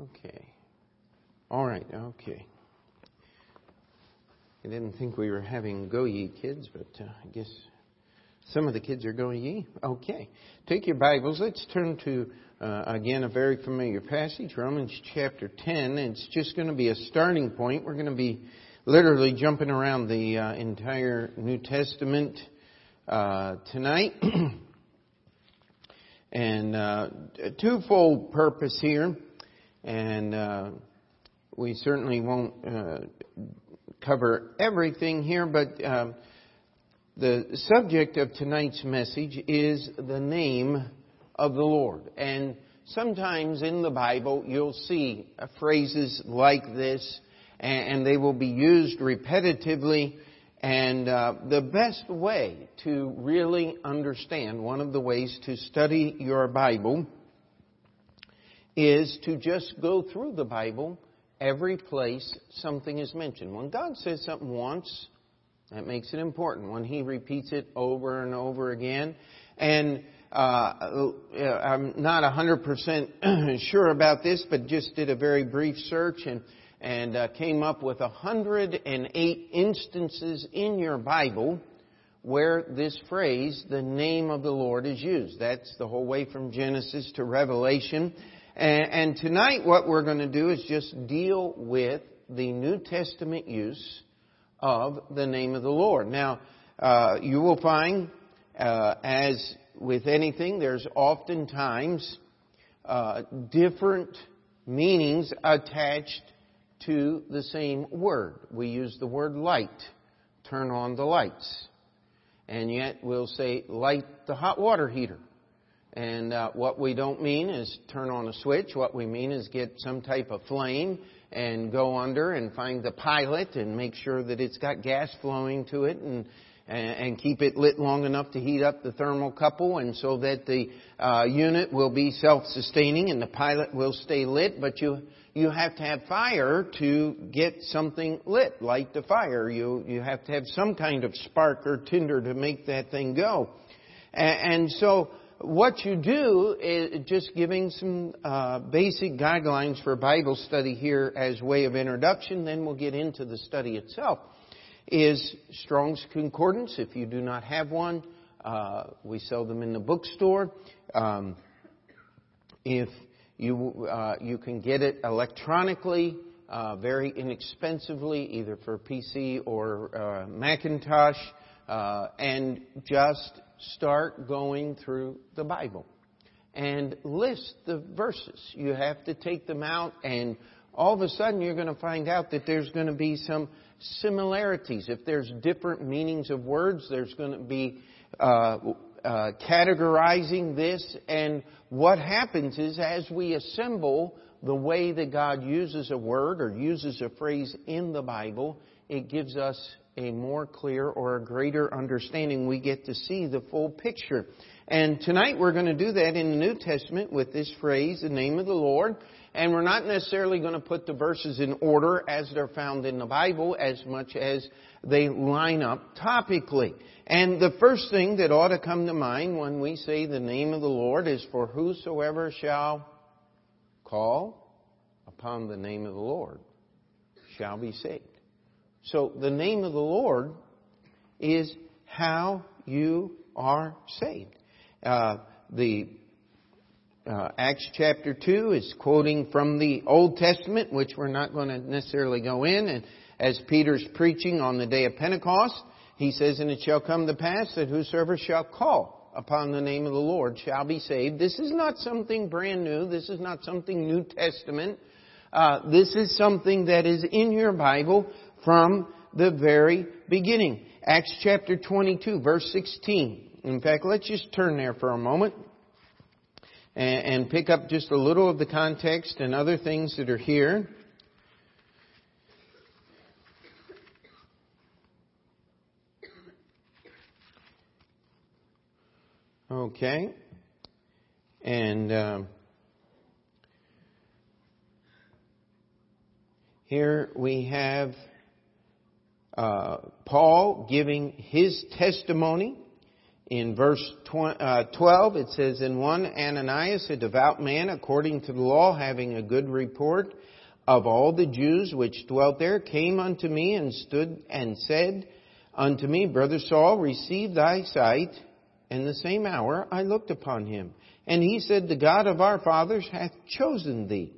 Okay. All right, okay. I didn't think we were having go ye kids, but uh, I guess some of the kids are going ye. Okay. Take your Bibles. Let's turn to, uh, again, a very familiar passage, Romans chapter 10. It's just going to be a starting point. We're going to be literally jumping around the uh, entire New Testament uh, tonight. and uh, a twofold purpose here and uh, we certainly won't uh, cover everything here, but uh, the subject of tonight's message is the name of the Lord. And sometimes in the Bible you'll see phrases like this, and they will be used repetitively. And uh, the best way to really understand, one of the ways to study your Bible, is to just go through the Bible every place something is mentioned. When God says something once, that makes it important. When He repeats it over and over again, and uh, I'm not 100% sure about this, but just did a very brief search and and uh, came up with 108 instances in your Bible where this phrase, the name of the Lord, is used. That's the whole way from Genesis to Revelation. And, and tonight what we're going to do is just deal with the New Testament use of the name of the Lord. Now, uh, you will find, uh, as with anything, there's oftentimes uh, different meanings attached to the same word. We use the word light, turn on the lights. And yet we'll say light the hot water heater. And uh, what we don't mean is turn on a switch. What we mean is get some type of flame and go under and find the pilot and make sure that it's got gas flowing to it and and keep it lit long enough to heat up the thermocouple and so that the uh, unit will be self-sustaining and the pilot will stay lit. But you you have to have fire to get something lit, light the fire. You you have to have some kind of spark or tinder to make that thing go. And, and so what you do is just giving some uh, basic guidelines for Bible study here as way of introduction. Then we'll get into the study itself. Is Strong's Concordance? If you do not have one, uh, we sell them in the bookstore. Um, if you uh, you can get it electronically, uh, very inexpensively, either for PC or uh, Macintosh, uh, and just start going through the Bible and list the verses. You have to take them out and all of a sudden you're going to find out that there's going to be some similarities. If there's different meanings of words, there's going to be uh, uh, categorizing this. And what happens is as we assemble the way that God uses a word or uses a phrase in the Bible, it gives us a more clear or a greater understanding. We get to see the full picture. And tonight we're going to do that in the New Testament with this phrase, the name of the Lord. And we're not necessarily going to put the verses in order as they're found in the Bible as much as they line up topically. And the first thing that ought to come to mind when we say the name of the Lord is for whosoever shall call upon the name of the Lord shall be saved. So the name of the Lord is how you are saved. Uh, the uh, Acts chapter 2 is quoting from the Old Testament, which we're not going to necessarily go in. And as Peter's preaching on the day of Pentecost, he says, And it shall come to pass that whosoever shall call upon the name of the Lord shall be saved. This is not something brand new. This is not something New Testament. Uh, this is something that is in your Bible from the very beginning. Acts chapter 22, verse 16. In fact, let's just turn there for a moment and, pick up just a little of the context and other things that are here. Okay. And uh, here we have uh, Paul giving his testimony In verse uh, 12, it says, "In one Ananias, a devout man, according to the law, having a good report of all the Jews which dwelt there, came unto me and stood and said unto me, Brother Saul, receive thy sight. And the same hour I looked upon him. And he said, The God of our fathers hath chosen thee,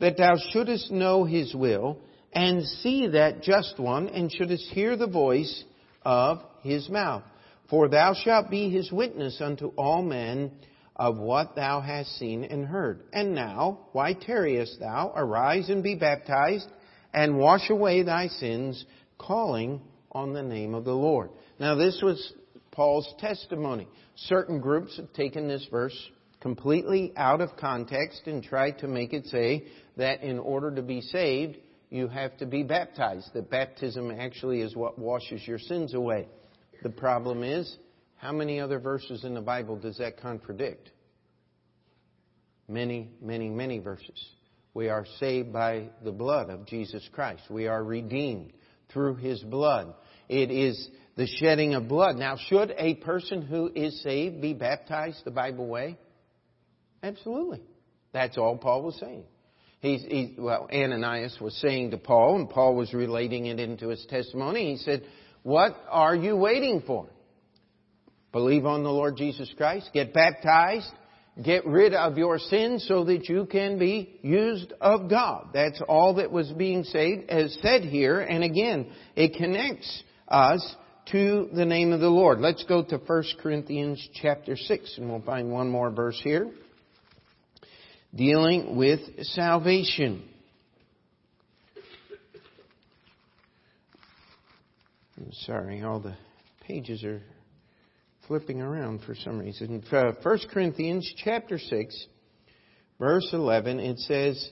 that thou shouldest know his will, and see that just one, and shouldest hear the voice of his mouth. For thou shalt be his witness unto all men of what thou hast seen and heard. And now, why tarriest thou? Arise and be baptized, and wash away thy sins, calling on the name of the Lord. Now, this was Paul's testimony. Certain groups have taken this verse completely out of context and tried to make it say that in order to be saved, you have to be baptized. That baptism actually is what washes your sins away. The problem is, how many other verses in the Bible does that contradict? Many, many, many verses. We are saved by the blood of Jesus Christ. We are redeemed through His blood. It is the shedding of blood. Now, should a person who is saved be baptized the Bible way? Absolutely. That's all Paul was saying. He's, he, well, Ananias was saying to Paul, and Paul was relating it into his testimony. He said, What are you waiting for? Believe on the Lord Jesus Christ, get baptized, get rid of your sins so that you can be used of God. That's all that was being said, as said here, and again, it connects us to the name of the Lord. Let's go to 1 Corinthians chapter 6 and we'll find one more verse here dealing with salvation. I'm sorry, all the pages are flipping around for some reason. 1 uh, Corinthians chapter 6 verse 11 it says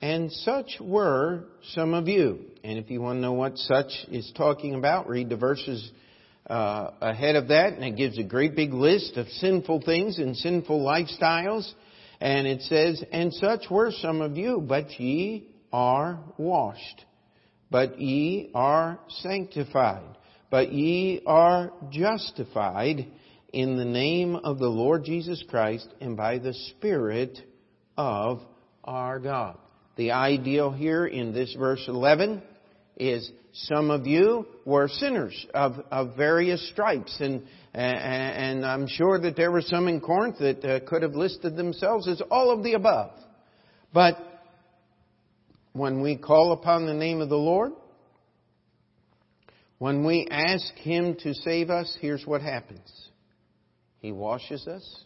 and such were some of you. And if you want to know what such is talking about, read the verses uh, ahead of that, and it gives a great big list of sinful things and sinful lifestyles. And it says, And such were some of you, but ye are washed, but ye are sanctified, but ye are justified in the name of the Lord Jesus Christ and by the Spirit of our God. The ideal here in this verse 11 is some of you were sinners of, of various stripes. And, and I'm sure that there were some in Corinth that uh, could have listed themselves as all of the above. But when we call upon the name of the Lord, when we ask Him to save us, here's what happens. He washes us.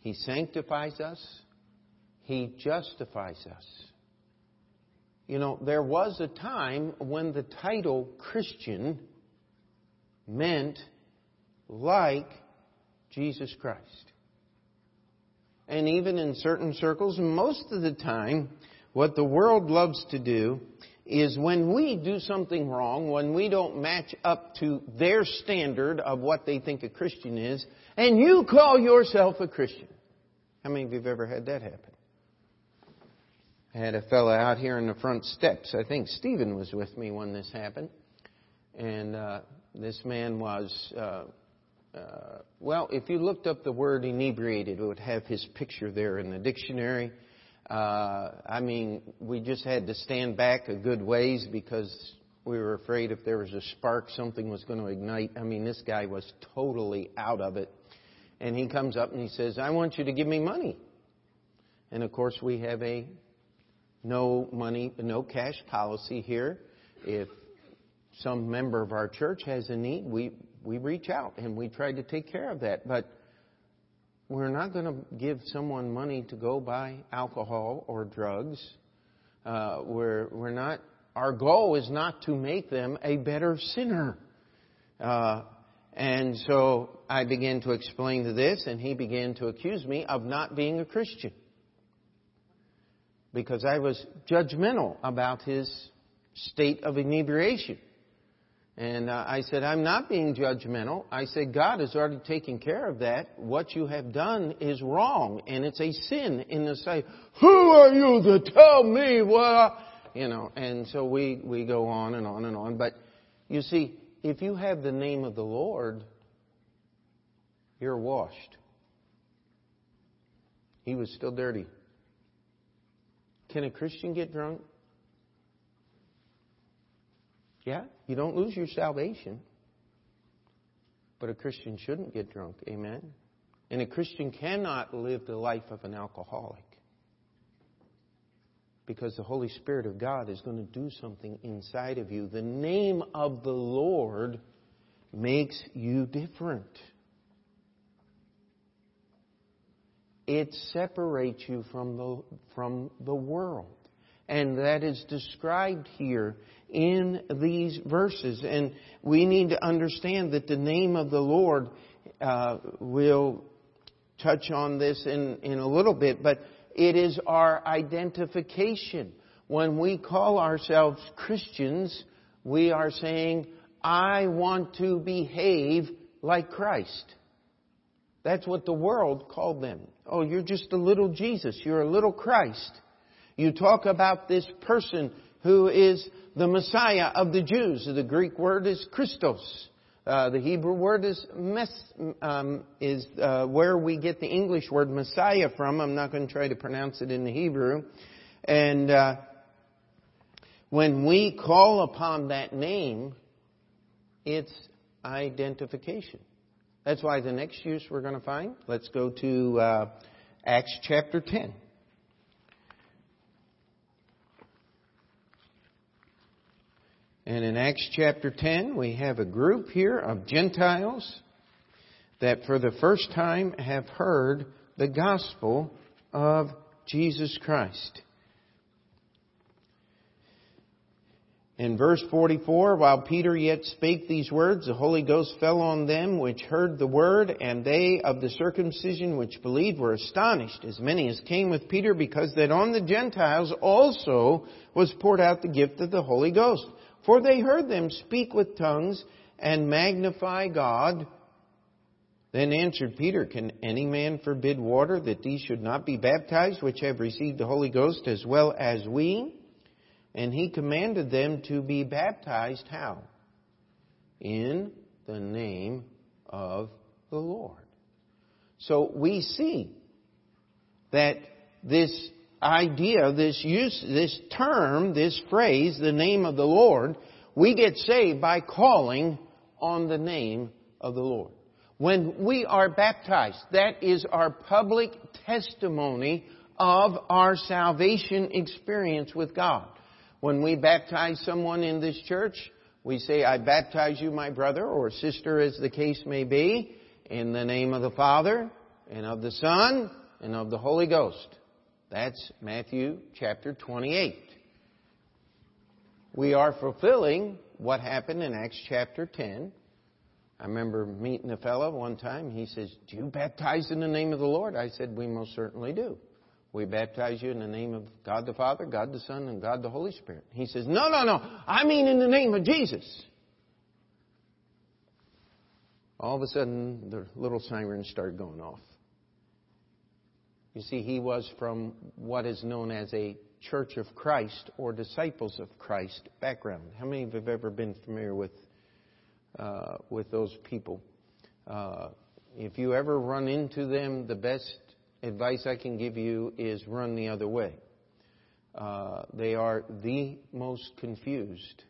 He sanctifies us. He justifies us. You know, there was a time when the title Christian meant like Jesus Christ. And even in certain circles, most of the time, what the world loves to do is when we do something wrong, when we don't match up to their standard of what they think a Christian is, and you call yourself a Christian. How many of you have ever had that happen? I had a fellow out here in the front steps. I think Stephen was with me when this happened. And uh, this man was, uh, uh, well, if you looked up the word inebriated, it would have his picture there in the dictionary. Uh, I mean, we just had to stand back a good ways because we were afraid if there was a spark, something was going to ignite. I mean, this guy was totally out of it. And he comes up and he says, I want you to give me money. And of course, we have a no money, no cash policy here. If some member of our church has a need, we, we reach out and we try to take care of that. But we're not going to give someone money to go buy alcohol or drugs. Uh, we're, we're not, our goal is not to make them a better sinner. Uh, and so I began to explain to this, and he began to accuse me of not being a Christian because I was judgmental about his state of inebriation. And uh, I said, I'm not being judgmental. I said, God has already taken care of that. What you have done is wrong, and it's a sin in the sight. Who are you to tell me what? You know, and so we, we go on and on and on. But you see, if you have the name of the Lord, You're washed. He was still dirty. Can a Christian get drunk? Yeah, you don't lose your salvation. But a Christian shouldn't get drunk. Amen. And a Christian cannot live the life of an alcoholic. Because the Holy Spirit of God is going to do something inside of you. The name of the Lord makes you different. It separates you from the, from the world. And that is described here in these verses. And we need to understand that the name of the Lord uh, will touch on this in, in a little bit, but it is our identification. When we call ourselves Christians, we are saying, I want to behave like Christ. That's what the world called them. Oh, you're just a little Jesus. You're a little Christ. You talk about this person who is the Messiah of the Jews. The Greek word is Christos. Uh, the Hebrew word is mes, um, is uh, where we get the English word Messiah from. I'm not going to try to pronounce it in the Hebrew. And uh, when we call upon that name, it's identification. That's why the next use we're going to find. Let's go to uh, Acts chapter 10. And in Acts chapter 10, we have a group here of Gentiles that for the first time have heard the gospel of Jesus Christ. In verse 44, while Peter yet spake these words, the Holy Ghost fell on them which heard the word, and they of the circumcision which believed were astonished, as many as came with Peter, because that on the Gentiles also was poured out the gift of the Holy Ghost. For they heard them speak with tongues and magnify God. Then answered Peter, Can any man forbid water that these should not be baptized, which have received the Holy Ghost as well as we? And he commanded them to be baptized how? In the name of the Lord. So we see that this idea, this use, this term, this phrase, the name of the Lord, we get saved by calling on the name of the Lord. When we are baptized, that is our public testimony of our salvation experience with God. When we baptize someone in this church, we say, I baptize you, my brother or sister, as the case may be, in the name of the Father, and of the Son, and of the Holy Ghost. That's Matthew chapter 28. We are fulfilling what happened in Acts chapter 10. I remember meeting a fellow one time. He says, Do you baptize in the name of the Lord? I said, We most certainly do. We baptize you in the name of God the Father, God the Son, and God the Holy Spirit. He says, No, no, no. I mean in the name of Jesus. All of a sudden, the little sirens started going off. You see, he was from what is known as a Church of Christ or Disciples of Christ background. How many of you have ever been familiar with uh, with those people? Uh, if you ever run into them, the best advice I can give you is run the other way. Uh, they are the most confused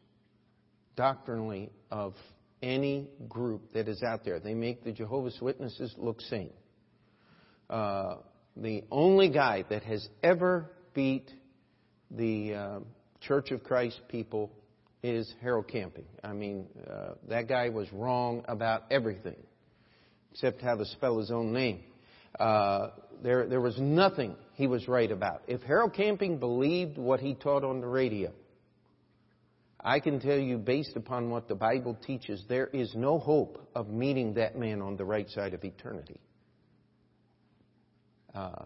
doctrinally of any group that is out there. They make the Jehovah's Witnesses look sane. Uh, the only guy that has ever beat the uh, Church of Christ people is Harold Camping. I mean, uh, that guy was wrong about everything except how to spell his own name. Uh, there, there was nothing he was right about. If Harold Camping believed what he taught on the radio, I can tell you, based upon what the Bible teaches, there is no hope of meeting that man on the right side of eternity uh,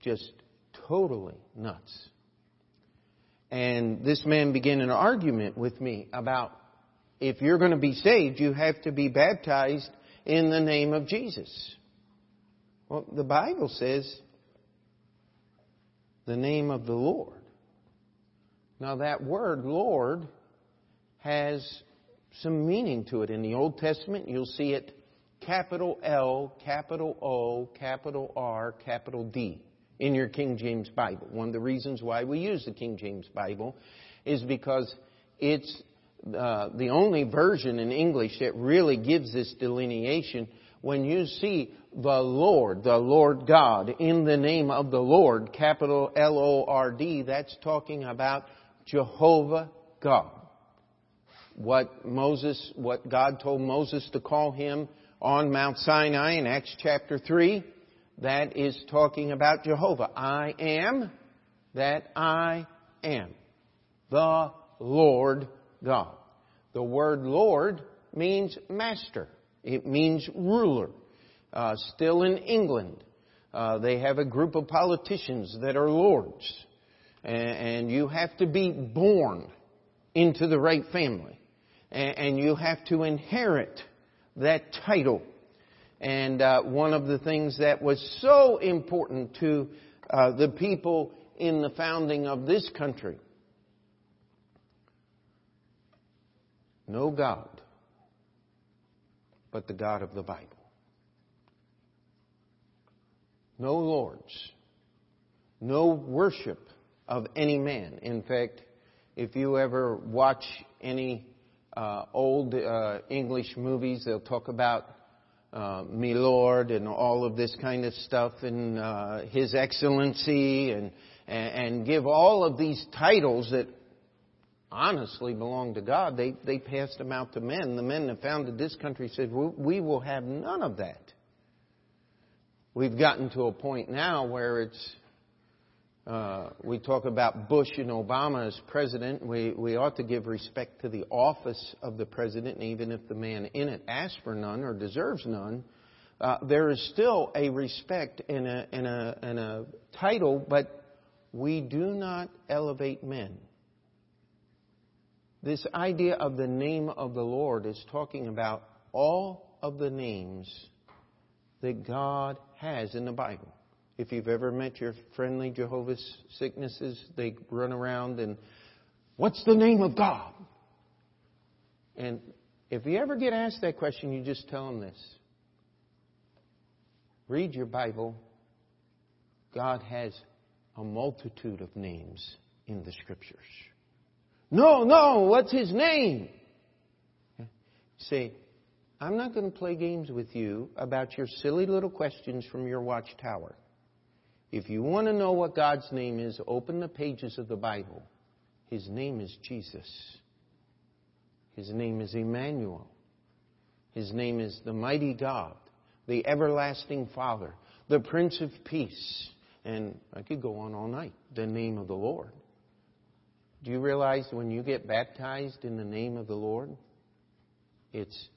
just totally nuts. And this man began an argument with me about if you're going to be saved, you have to be baptized in the name of Jesus. Well, the Bible says the name of the Lord. Now, that word, Lord, has some meaning to it. In the Old Testament, you'll see it capital L, capital O, capital R, capital D in your King James Bible. One of the reasons why we use the King James Bible is because it's uh, the only version in English that really gives this delineation. When you see the Lord, the Lord God, in the name of the Lord, capital L-O-R-D, that's talking about Jehovah God. What Moses, what God told Moses to call him on Mount Sinai in Acts chapter 3, that is talking about Jehovah. I am that I am. The Lord God. The word Lord means master. It means ruler. Uh, still in England, uh, they have a group of politicians that are lords. And, and you have to be born into the right family. And, and you have to inherit that title. And uh, one of the things that was so important to uh, the people in the founding of this country no God but the God of the Bible. No lords. No worship of any man. In fact, if you ever watch any uh, old uh, English movies, they'll talk about uh, me lord and all of this kind of stuff and uh, his excellency and, and and give all of these titles that honestly belonged to God, they, they passed them out to men. The men that founded this country said, we will have none of that. We've gotten to a point now where it's, uh, we talk about Bush and Obama as president. We, we ought to give respect to the office of the president, even if the man in it asks for none or deserves none. Uh, there is still a respect and a, and, a, and a title, but we do not elevate men. This idea of the name of the Lord is talking about all of the names that God has in the Bible. If you've ever met your friendly Jehovah's sicknesses, they run around and, what's the name of God? And if you ever get asked that question, you just tell them this. Read your Bible. God has a multitude of names in the Scriptures. No, no, what's his name? Say, I'm not going to play games with you about your silly little questions from your watchtower. If you want to know what God's name is, open the pages of the Bible. His name is Jesus. His name is Emmanuel. His name is the mighty God, the everlasting Father, the Prince of Peace. And I could go on all night. The name of the Lord. Do you realize when you get baptized in the name of the Lord, it's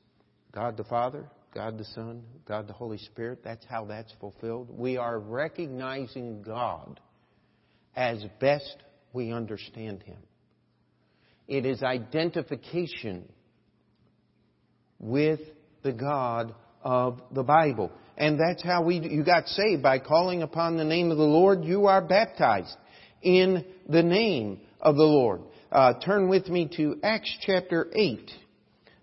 God the Father, God the Son, God the Holy Spirit. That's how that's fulfilled. We are recognizing God as best we understand Him. It is identification with the God of the Bible. And that's how we, you got saved. By calling upon the name of the Lord, you are baptized in the name of the Lord. Uh, turn with me to Acts chapter 8.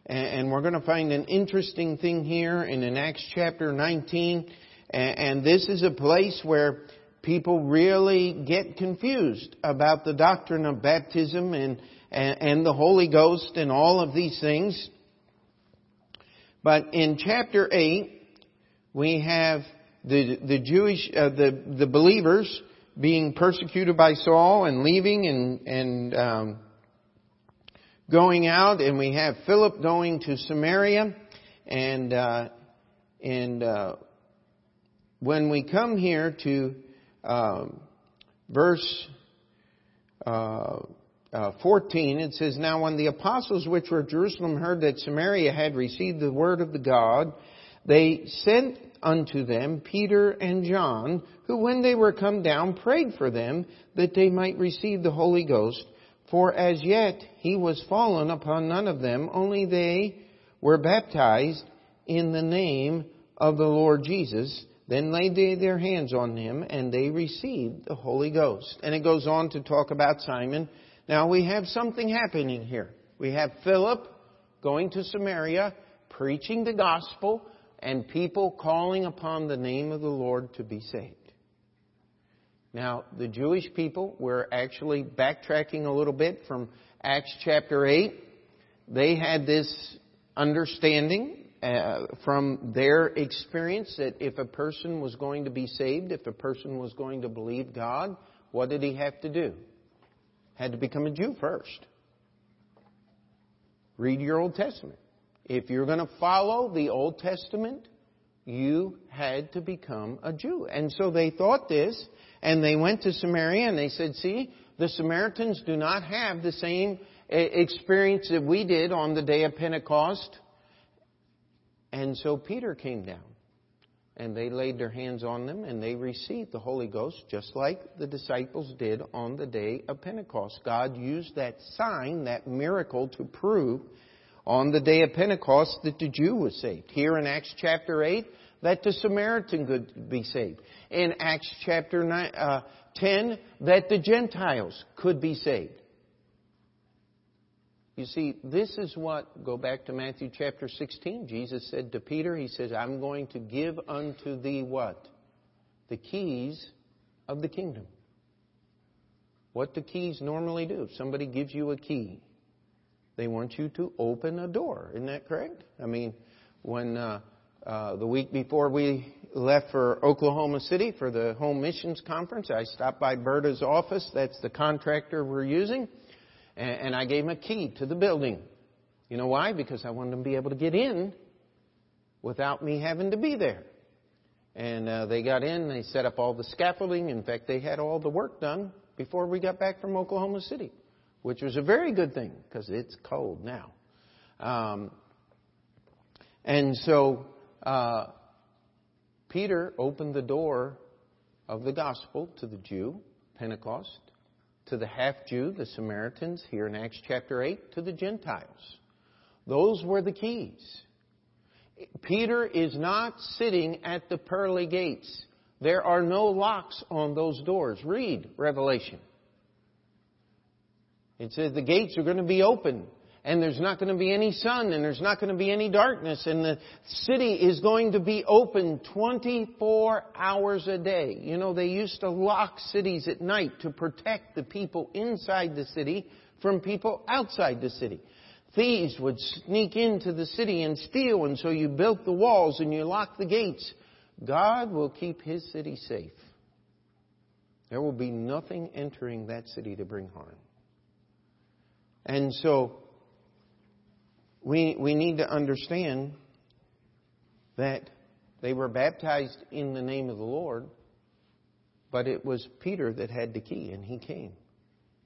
And we're going to find an interesting thing here in, Acts chapter 19. And this is a place where people really get confused about the doctrine of baptism and, and, the Holy Ghost and all of these things. But in chapter 8, we have the, the Jewish, uh, the, the believers being persecuted by Saul and leaving and, and um, going out, and we have Philip going to Samaria, and uh, and uh, when we come here to um, verse uh, uh 14, it says, Now when the apostles which were at Jerusalem heard that Samaria had received the word of the God, they sent unto them Peter and John, who when they were come down prayed for them that they might receive the Holy Ghost. For as yet he was fallen upon none of them, only they were baptized in the name of the Lord Jesus. Then laid they their hands on him, and they received the Holy Ghost. And it goes on to talk about Simon. Now we have something happening here. We have Philip going to Samaria, preaching the gospel, and people calling upon the name of the Lord to be saved. Now, the Jewish people were actually backtracking a little bit from Acts chapter 8. They had this understanding uh, from their experience that if a person was going to be saved, if a person was going to believe God, what did he have to do? Had to become a Jew first. Read your Old Testament. If you're going to follow the Old Testament, you had to become a Jew. And so they thought this, and they went to Samaria and they said, see, the Samaritans do not have the same eh, experience that we did on the day of Pentecost. And so Peter came down and they laid their hands on them and they received the Holy Ghost just like the disciples did on the day of Pentecost. God used that sign, that miracle to prove on the day of Pentecost that the Jew was saved. Here in Acts chapter 8, that the Samaritan could be saved. In Acts chapter 9, uh, 10, that the Gentiles could be saved. You see, this is what, go back to Matthew chapter 16, Jesus said to Peter, He says, I'm going to give unto thee what? The keys of the kingdom. What do keys normally do? If somebody gives you a key, they want you to open a door. Isn't that correct? I mean, when uh, uh, the week before we left for Oklahoma City for the Home Missions Conference, I stopped by Berta's office. That's the contractor we're using and and I gave him a key to the building. You know why? Because I wanted him to be able to get in without me having to be there. And uh, they got in, they set up all the scaffolding. In fact, they had all the work done before we got back from Oklahoma City, which was a very good thing because it's cold now. Um, and so uh, Peter opened the door of the gospel to the Jew, Pentecost, to the half Jew, the Samaritans, here in Acts chapter 8, to the Gentiles. Those were the keys. Peter is not sitting at the pearly gates. There are no locks on those doors. Read Revelation. It says the gates are going to be open and there's not going to be any sun and there's not going to be any darkness and the city is going to be open 24 hours a day. You know, they used to lock cities at night to protect the people inside the city from people outside the city. Thieves would sneak into the city and steal and so you built the walls and you locked the gates. God will keep His city safe. There will be nothing entering that city to bring harm. And so, we, we need to understand that they were baptized in the name of the Lord, but it was Peter that had the key, and he came,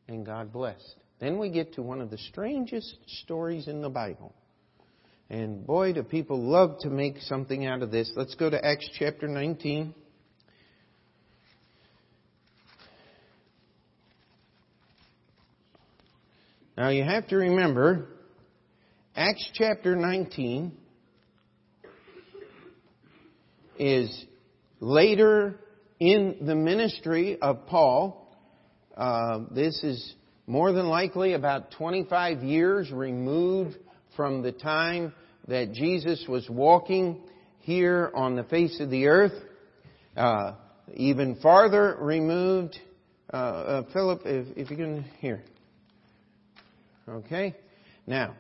and God blessed. Then we get to one of the strangest stories in the Bible. And boy, do people love to make something out of this. Let's go to Acts chapter 19. Now you have to remember Acts chapter 19 is later in the ministry of Paul. Uh, this is more than likely about 25 years removed from the time that Jesus was walking here on the face of the earth. Uh, even farther removed. Uh, uh Philip, if, if you can hear. Okay? Now,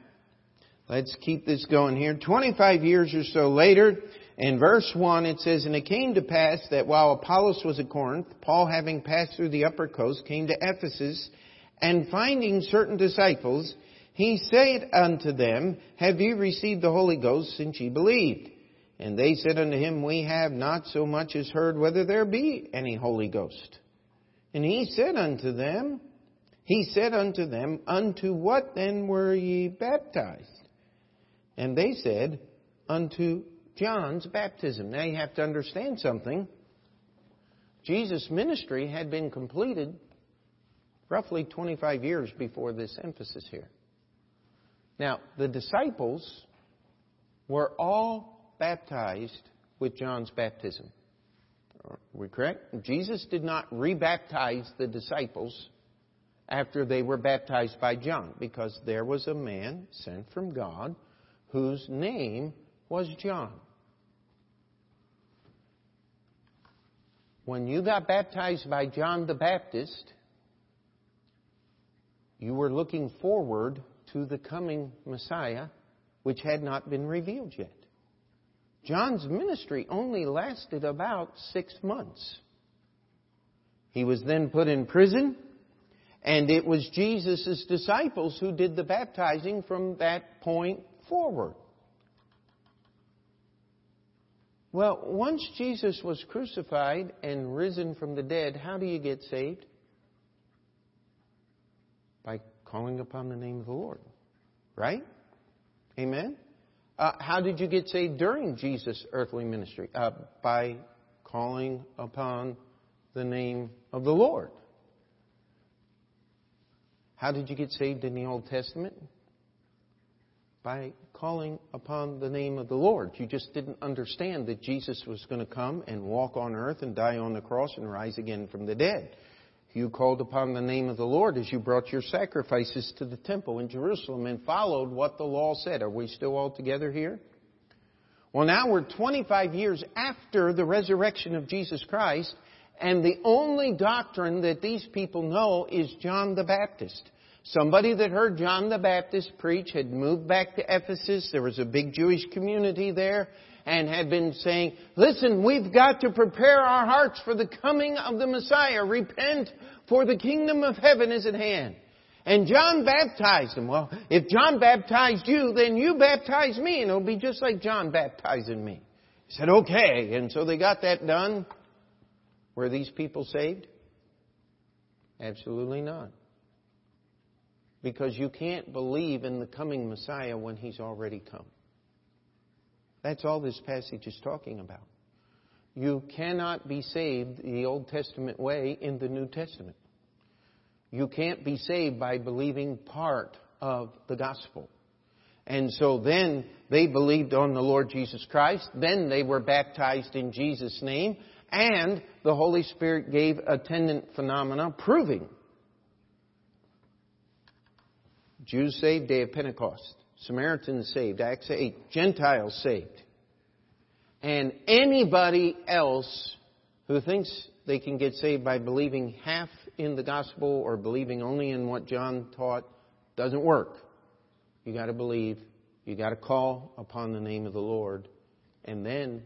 Let's keep this going here. 25 years or so later, in verse 1, it says, And it came to pass that while Apollos was at Corinth, Paul, having passed through the upper coast, came to Ephesus, and finding certain disciples, he said unto them, Have ye received the Holy Ghost since ye believed? And they said unto him, We have not so much as heard whether there be any Holy Ghost. And he said unto them, He said unto them, Unto what then were ye baptized? And they said, Unto John's baptism. Now you have to understand something. Jesus' ministry had been completed roughly 25 years before this emphasis here. Now, the disciples were all baptized with John's baptism. Are we correct? Jesus did not rebaptize the disciples after they were baptized by John, because there was a man sent from God whose name was John. When you got baptized by John the Baptist, you were looking forward to the coming Messiah, which had not been revealed yet. John's ministry only lasted about six months. He was then put in prison and it was Jesus' disciples who did the baptizing from that point forward. Well, once Jesus was crucified and risen from the dead, how do you get saved? By calling upon the name of the Lord. Right? Amen? Uh, how did you get saved during Jesus' earthly ministry? Uh, by calling upon the name of the Lord. How did you get saved in the Old Testament? By calling upon the name of the Lord. You just didn't understand that Jesus was going to come and walk on earth and die on the cross and rise again from the dead. You called upon the name of the Lord as you brought your sacrifices to the temple in Jerusalem and followed what the law said. Are we still all together here? Well, now we're 25 years after the resurrection of Jesus Christ, and the only doctrine that these people know is John the Baptist. Somebody that heard John the Baptist preach had moved back to Ephesus. There was a big Jewish community there and had been saying, listen, we've got to prepare our hearts for the coming of the Messiah. Repent for the kingdom of heaven is at hand. And John baptized them. Well, if John baptized you, then you baptize me and it'll be just like John baptizing me. He said, okay. And so they got that done. Were these people saved? Absolutely not because you can't believe in the coming Messiah when he's already come. That's all this passage is talking about. You cannot be saved the Old Testament way in the New Testament. You can't be saved by believing part of the gospel. And so then they believed on the Lord Jesus Christ. Then they were baptized in Jesus' name. And the Holy Spirit gave attendant phenomena proving Jews saved, day of Pentecost. Samaritans saved, Acts 8. Gentiles saved. And anybody else who thinks they can get saved by believing half in the gospel or believing only in what John taught doesn't work. You gotta believe. You gotta call upon the name of the Lord. And then,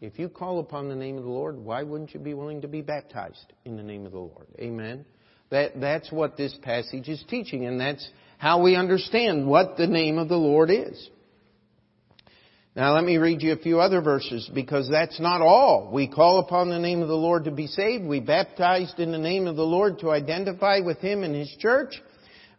if you call upon the name of the Lord, why wouldn't you be willing to be baptized in the name of the Lord? Amen. That, that's what this passage is teaching, and that's how we understand what the name of the Lord is. Now let me read you a few other verses because that's not all. We call upon the name of the Lord to be saved. We baptized in the name of the Lord to identify with Him and His church.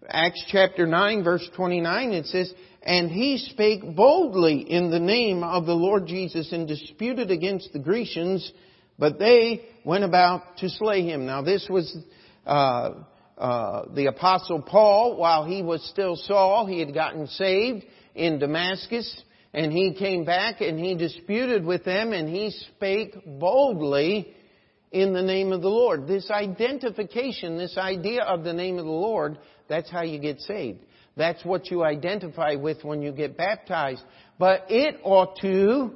Acts chapter 9 verse 29 it says, And he spake boldly in the name of the Lord Jesus and disputed against the Grecians, but they went about to slay him. Now this was, uh, uh, the apostle Paul, while he was still Saul, he had gotten saved in Damascus, and he came back and he disputed with them and he spake boldly in the name of the Lord. This identification, this idea of the name of the Lord, that's how you get saved. That's what you identify with when you get baptized. But it ought to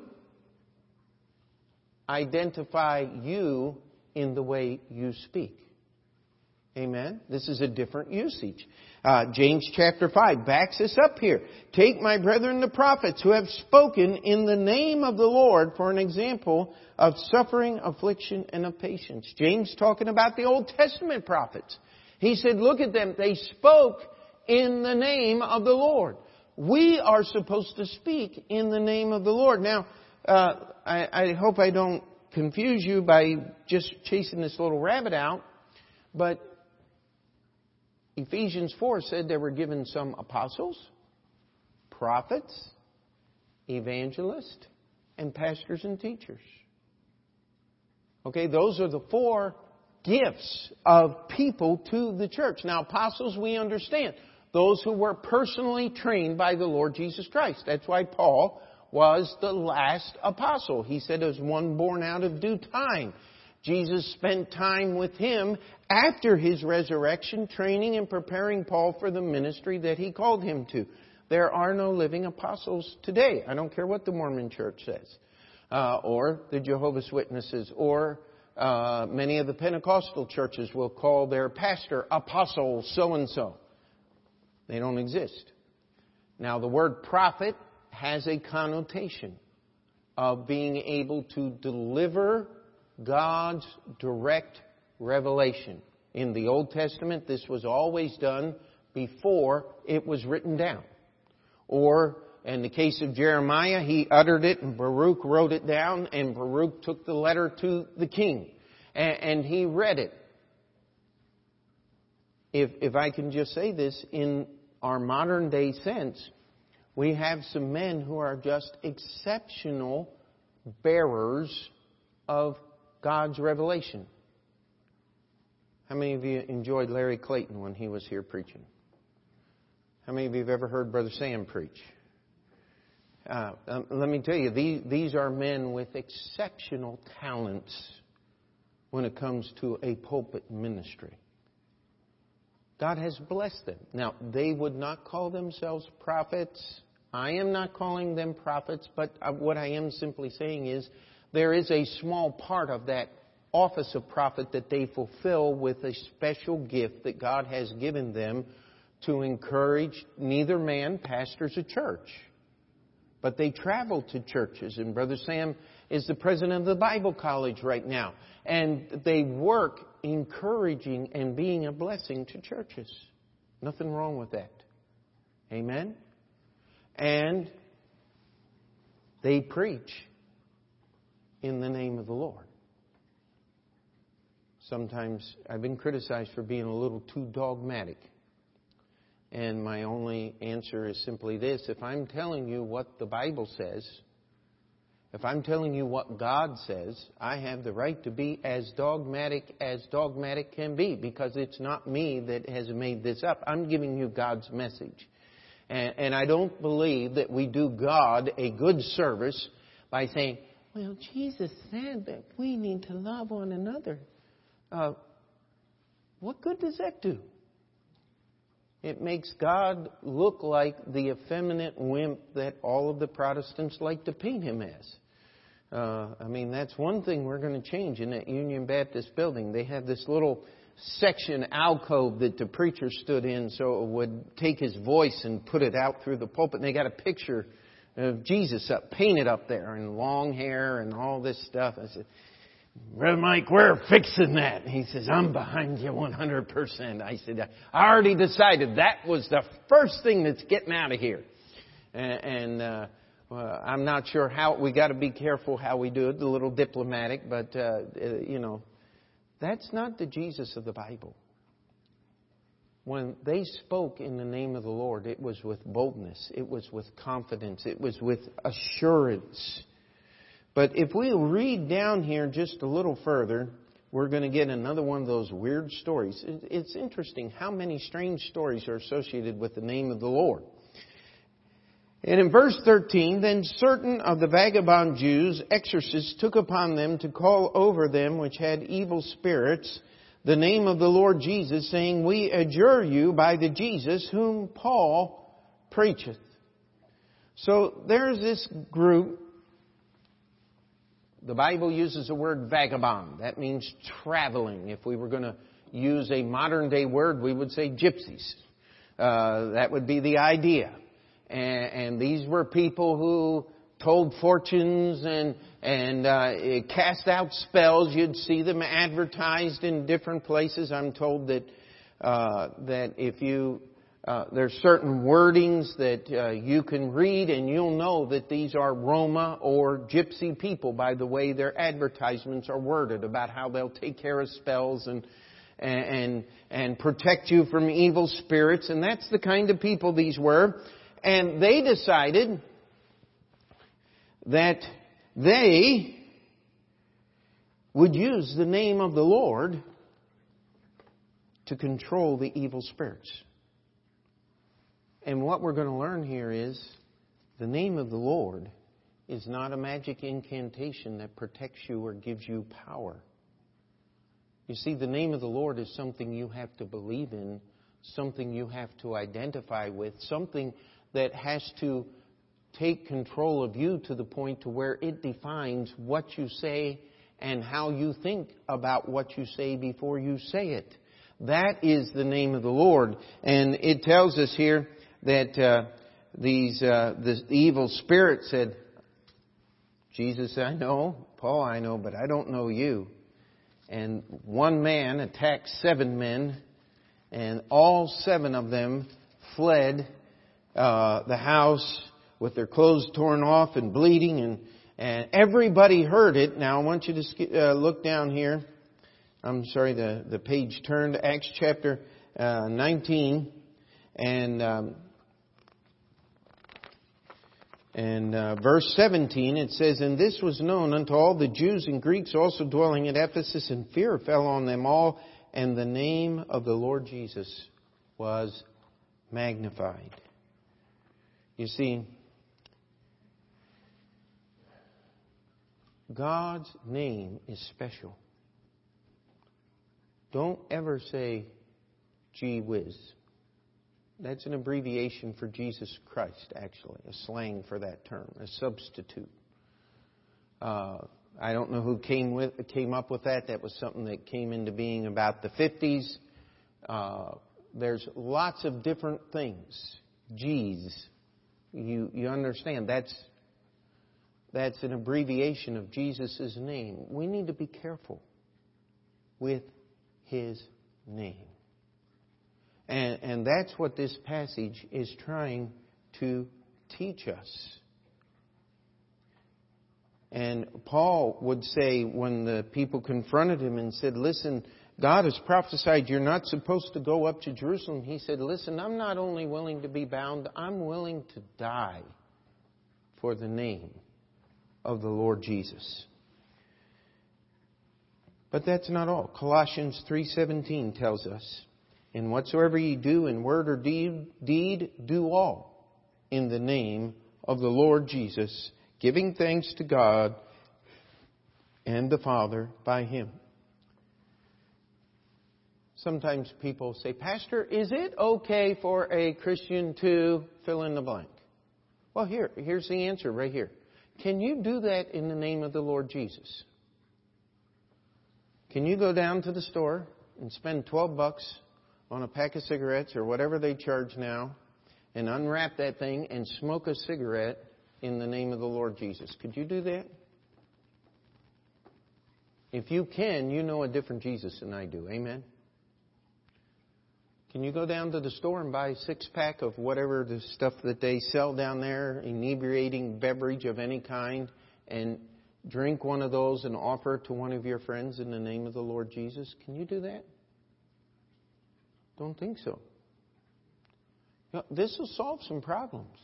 identify you in the way you speak. Amen. This is a different usage. Uh, James chapter 5 backs us up here. Take my brethren the prophets who have spoken in the name of the Lord for an example of suffering, affliction, and of patience. James talking about the Old Testament prophets. He said, look at them. They spoke in the name of the Lord. We are supposed to speak in the name of the Lord. Now, uh, I, I hope I don't confuse you by just chasing this little rabbit out, but Ephesians 4 said they were given some apostles, prophets, evangelists, and pastors and teachers. Okay, those are the four gifts of people to the church. Now, apostles, we understand. Those who were personally trained by the Lord Jesus Christ. That's why Paul was the last apostle. He said, as one born out of due time. Jesus spent time with him after his resurrection, training and preparing Paul for the ministry that he called him to. There are no living apostles today. I don't care what the Mormon church says, uh, or the Jehovah's Witnesses, or uh, many of the Pentecostal churches will call their pastor apostle so and so. They don't exist. Now, the word prophet has a connotation of being able to deliver God's direct revelation. In the Old Testament, this was always done before it was written down. Or in the case of Jeremiah, he uttered it and Baruch wrote it down and Baruch took the letter to the king and, and he read it. If, if I can just say this, in our modern day sense, we have some men who are just exceptional bearers of God's revelation. How many of you enjoyed Larry Clayton when he was here preaching? How many of you have ever heard Brother Sam preach? Uh, um, let me tell you, these, these are men with exceptional talents when it comes to a pulpit ministry. God has blessed them. Now, they would not call themselves prophets. I am not calling them prophets, but uh, what I am simply saying is there is a small part of that office of prophet that they fulfill with a special gift that God has given them to encourage neither man pastors a church, but they travel to churches. And Brother Sam is the president of the Bible College right now. And they work encouraging and being a blessing to churches. Nothing wrong with that. Amen? And they preach in the name of the Lord. Sometimes I've been criticized for being a little too dogmatic. And my only answer is simply this if I'm telling you what the Bible says, if I'm telling you what God says, I have the right to be as dogmatic as dogmatic can be because it's not me that has made this up. I'm giving you God's message. And, and I don't believe that we do God a good service by saying, well, Jesus said that we need to love one another. Uh, what good does that do? It makes God look like the effeminate wimp that all of the Protestants like to paint him as. Uh, I mean, that's one thing we're going to change in that Union Baptist building. They have this little section alcove that the preacher stood in so it would take his voice and put it out through the pulpit. And they got a picture of Jesus up, painted up there, and long hair and all this stuff. I said, Brother Mike, we're fixing that. He says, I'm behind you 100%. I said, I already decided that was the first thing that's getting out of here. And, and uh, well, I'm not sure how, we got to be careful how we do it, a little diplomatic, but, uh, uh, you know, that's not the Jesus of the Bible. When they spoke in the name of the Lord, it was with boldness, it was with confidence, it was with assurance. But if we read down here just a little further, we're going to get another one of those weird stories. It's interesting how many strange stories are associated with the name of the Lord. And in verse 13, then certain of the vagabond Jews, exorcists, took upon them to call over them which had evil spirits the name of the Lord Jesus, saying, We adjure you by the Jesus whom Paul preacheth. So there's this group the Bible uses the word vagabond. That means traveling. If we were going to use a modern day word, we would say gypsies. Uh, that would be the idea. And, and, these were people who told fortunes and and uh, cast out spells. You'd see them advertised in different places. I'm told that uh, that if you uh, there's certain wordings that uh, you can read, and you'll know that these are Roma or Gypsy people by the way their advertisements are worded about how they'll take care of spells and and and protect you from evil spirits. And that's the kind of people these were. And they decided that they would use the name of the Lord to control the evil spirits. And what we're going to learn here is the name of the Lord is not a magic incantation that protects you or gives you power. You see, the name of the Lord is something you have to believe in, something you have to identify with, something that has to take control of you to the point to where it defines what you say and how you think about what you say before you say it. That is the name of the Lord. And it tells us here that uh, these uh, the evil spirit said, Jesus I know, Paul I know, but I don't know you. And one man attacked seven men, and all seven of them fled uh, the house with their clothes torn off and bleeding, and, and everybody heard it. Now I want you to uh, look down here. I'm sorry, the, the page turned, Acts chapter uh, 19, and um, and uh, verse 17 it says, And this was known unto all the Jews and Greeks also dwelling at Ephesus, and fear fell on them all, and the name of the Lord Jesus was magnified. You see, God's name is special. Don't ever say, gee whiz. That's an abbreviation for Jesus Christ, actually, a slang for that term, a substitute. Uh, I don't know who came with came up with that. That was something that came into being about the 50s. Uh, there's lots of different things. G's. You you understand that's that's an abbreviation of Jesus' name. We need to be careful with his name. And, and that's what this passage is trying to teach us. And Paul would say when the people confronted him and said, Listen, God has prophesied you're not supposed to go up to Jerusalem. He said, Listen, I'm not only willing to be bound, I'm willing to die for the name of the Lord Jesus. But that's not all. Colossians 3:17 tells us, "And whatsoever ye do in word or deed, do all in the name of the Lord Jesus, giving thanks to God and the Father by him." Sometimes people say, "Pastor, is it okay for a Christian to fill in the blank?" Well, here, here's the answer right here. Can you do that in the name of the Lord Jesus? Can you go down to the store and spend 12 bucks on a pack of cigarettes or whatever they charge now and unwrap that thing and smoke a cigarette in the name of the Lord Jesus? Could you do that? If you can, you know a different Jesus than I do. Amen? Can you go down to the store and buy a six pack of whatever the stuff that they sell down there, inebriating beverage of any kind, and drink one of those and offer it to one of your friends in the name of the Lord Jesus? Can you do that? Don't think so. You know, this will solve some problems.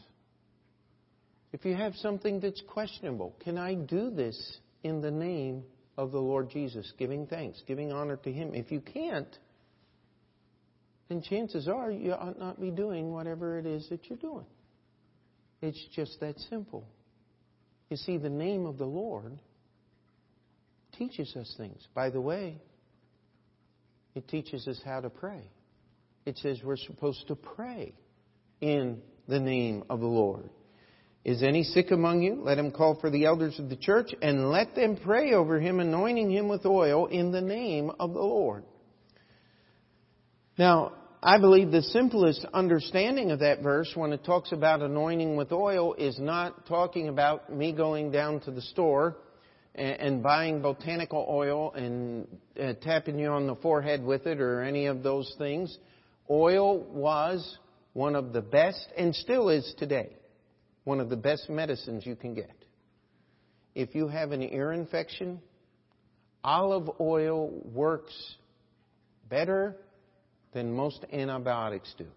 If you have something that's questionable, can I do this in the name of the Lord Jesus, giving thanks, giving honor to Him? If you can't, then chances are you ought not be doing whatever it is that you're doing. It's just that simple. You see, the name of the Lord teaches us things. By the way, it teaches us how to pray. It says we're supposed to pray in the name of the Lord. Is any sick among you? Let him call for the elders of the church and let them pray over him, anointing him with oil in the name of the Lord. Now, I believe the simplest understanding of that verse when it talks about anointing with oil is not talking about me going down to the store and, buying botanical oil and uh, tapping you on the forehead with it or any of those things. Oil was one of the best and still is today one of the best medicines you can get. If you have an ear infection, olive oil works better than most antibiotics do.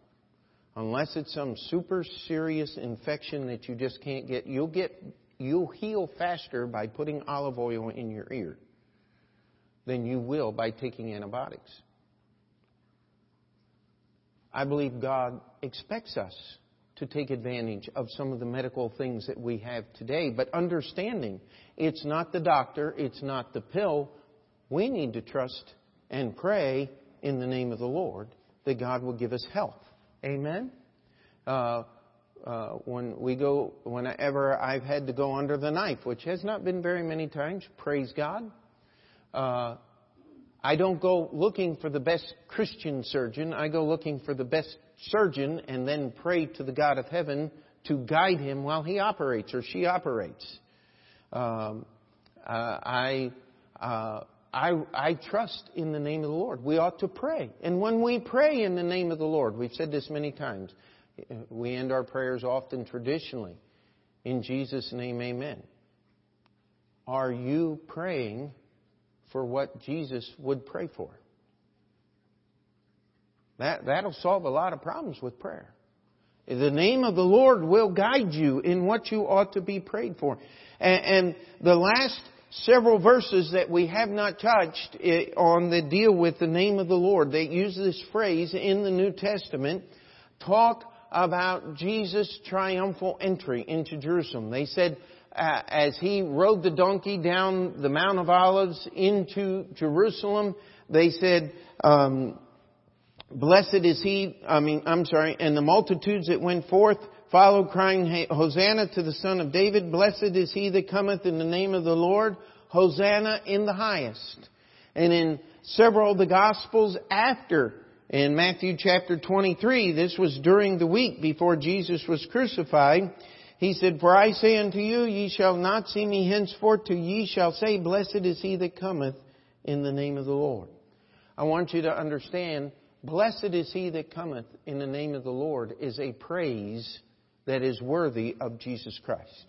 Unless it's some super serious infection that you just can't get, you'll get you'll heal faster by putting olive oil in your ear than you will by taking antibiotics. I believe God expects us to take advantage of some of the medical things that we have today, but understanding it's not the doctor, it's not the pill. We need to trust and pray in the name of the Lord that God will give us health. Amen? Uh, uh, when we go, whenever I've had to go under the knife, which has not been very many times, praise God. Uh, I don't go looking for the best Christian surgeon. I go looking for the best surgeon and then pray to the God of heaven to guide him while he operates or she operates. Um, uh, I, uh, I, I trust in the name of the Lord. We ought to pray. And when we pray in the name of the Lord, we've said this many times, we end our prayers often traditionally. In Jesus' name, amen. Are you praying for what Jesus would pray for? That, that'll solve a lot of problems with prayer. The name of the Lord will guide you in what you ought to be prayed for. And, and the last several verses that we have not touched eh, on that deal with the name of the Lord, they use this phrase in the New Testament, talk about Jesus' triumphal entry into Jerusalem. They said, as he rode the donkey down the Mount of Olives into Jerusalem, they said, um, Blessed is he, I mean, I'm sorry, and the multitudes that went forth followed crying, Hosanna to the Son of David. Blessed is he that cometh in the name of the Lord. Hosanna in the highest. And in several of the Gospels after, in Matthew chapter 23, this was during the week before Jesus was crucified, he said, For I say unto you, ye shall not see me henceforth, till ye shall say, Blessed is he that cometh in the name of the Lord. I want you to understand, blessed is he that cometh in the name of the Lord is a praise that is worthy of Jesus Christ.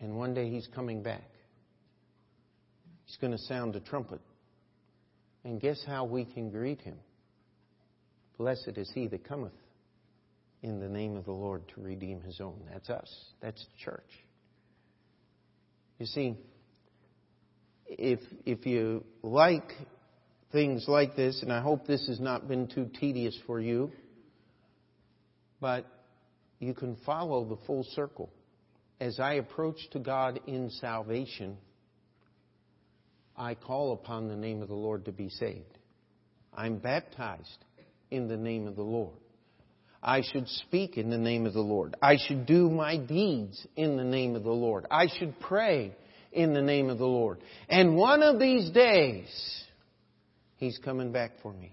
And one day he's coming back. He's going to sound a trumpet. And guess how we can greet him? Blessed is he that cometh in the name of the Lord to redeem his own. That's us. That's the church. You see, if, if you like things like this, and I hope this has not been too tedious for you, but you can follow the full circle. As I approach to God in salvation, I call upon the name of the Lord to be saved. I'm baptized in the name of the Lord. I should speak in the name of the Lord. I should do my deeds in the name of the Lord. I should pray in the name of the Lord. And one of these days, He's coming back for me.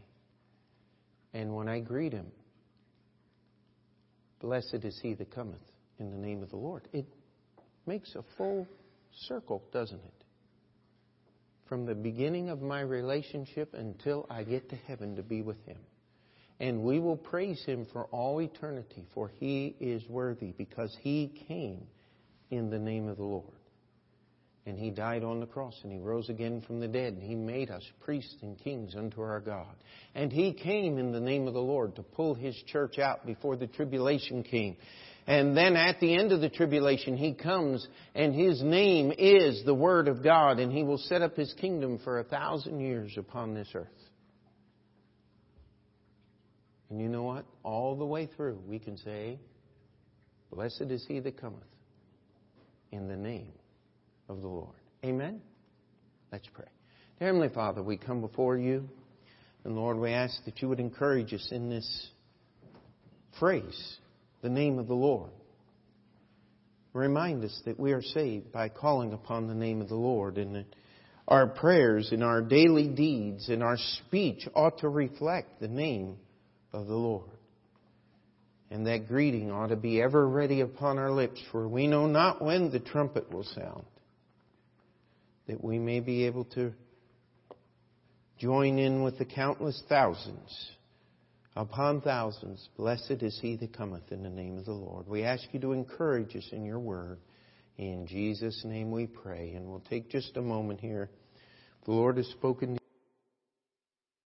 And when I greet Him, blessed is He that cometh in the name of the Lord. It makes a full circle, doesn't it? From the beginning of my relationship until I get to heaven to be with Him. And we will praise him for all eternity, for he is worthy because he came in the name of the Lord. And he died on the cross and he rose again from the dead and he made us priests and kings unto our God. And he came in the name of the Lord to pull his church out before the tribulation came. And then at the end of the tribulation, he comes and his name is the Word of God and he will set up his kingdom for a thousand years upon this earth. And you know what? All the way through, we can say, Blessed is he that cometh in the name of the Lord. Amen? Let's pray. Dear Heavenly Father, we come before you, and Lord, we ask that you would encourage us in this phrase, the name of the Lord. Remind us that we are saved by calling upon the name of the Lord, and that our prayers and our daily deeds and our speech ought to reflect the name of the Lord. And that greeting ought to be ever ready upon our lips, for we know not when the trumpet will sound, that we may be able to join in with the countless thousands upon thousands. Blessed is he that cometh in the name of the Lord. We ask you to encourage us in your word. In Jesus' name we pray. And we'll take just a moment here. The Lord has spoken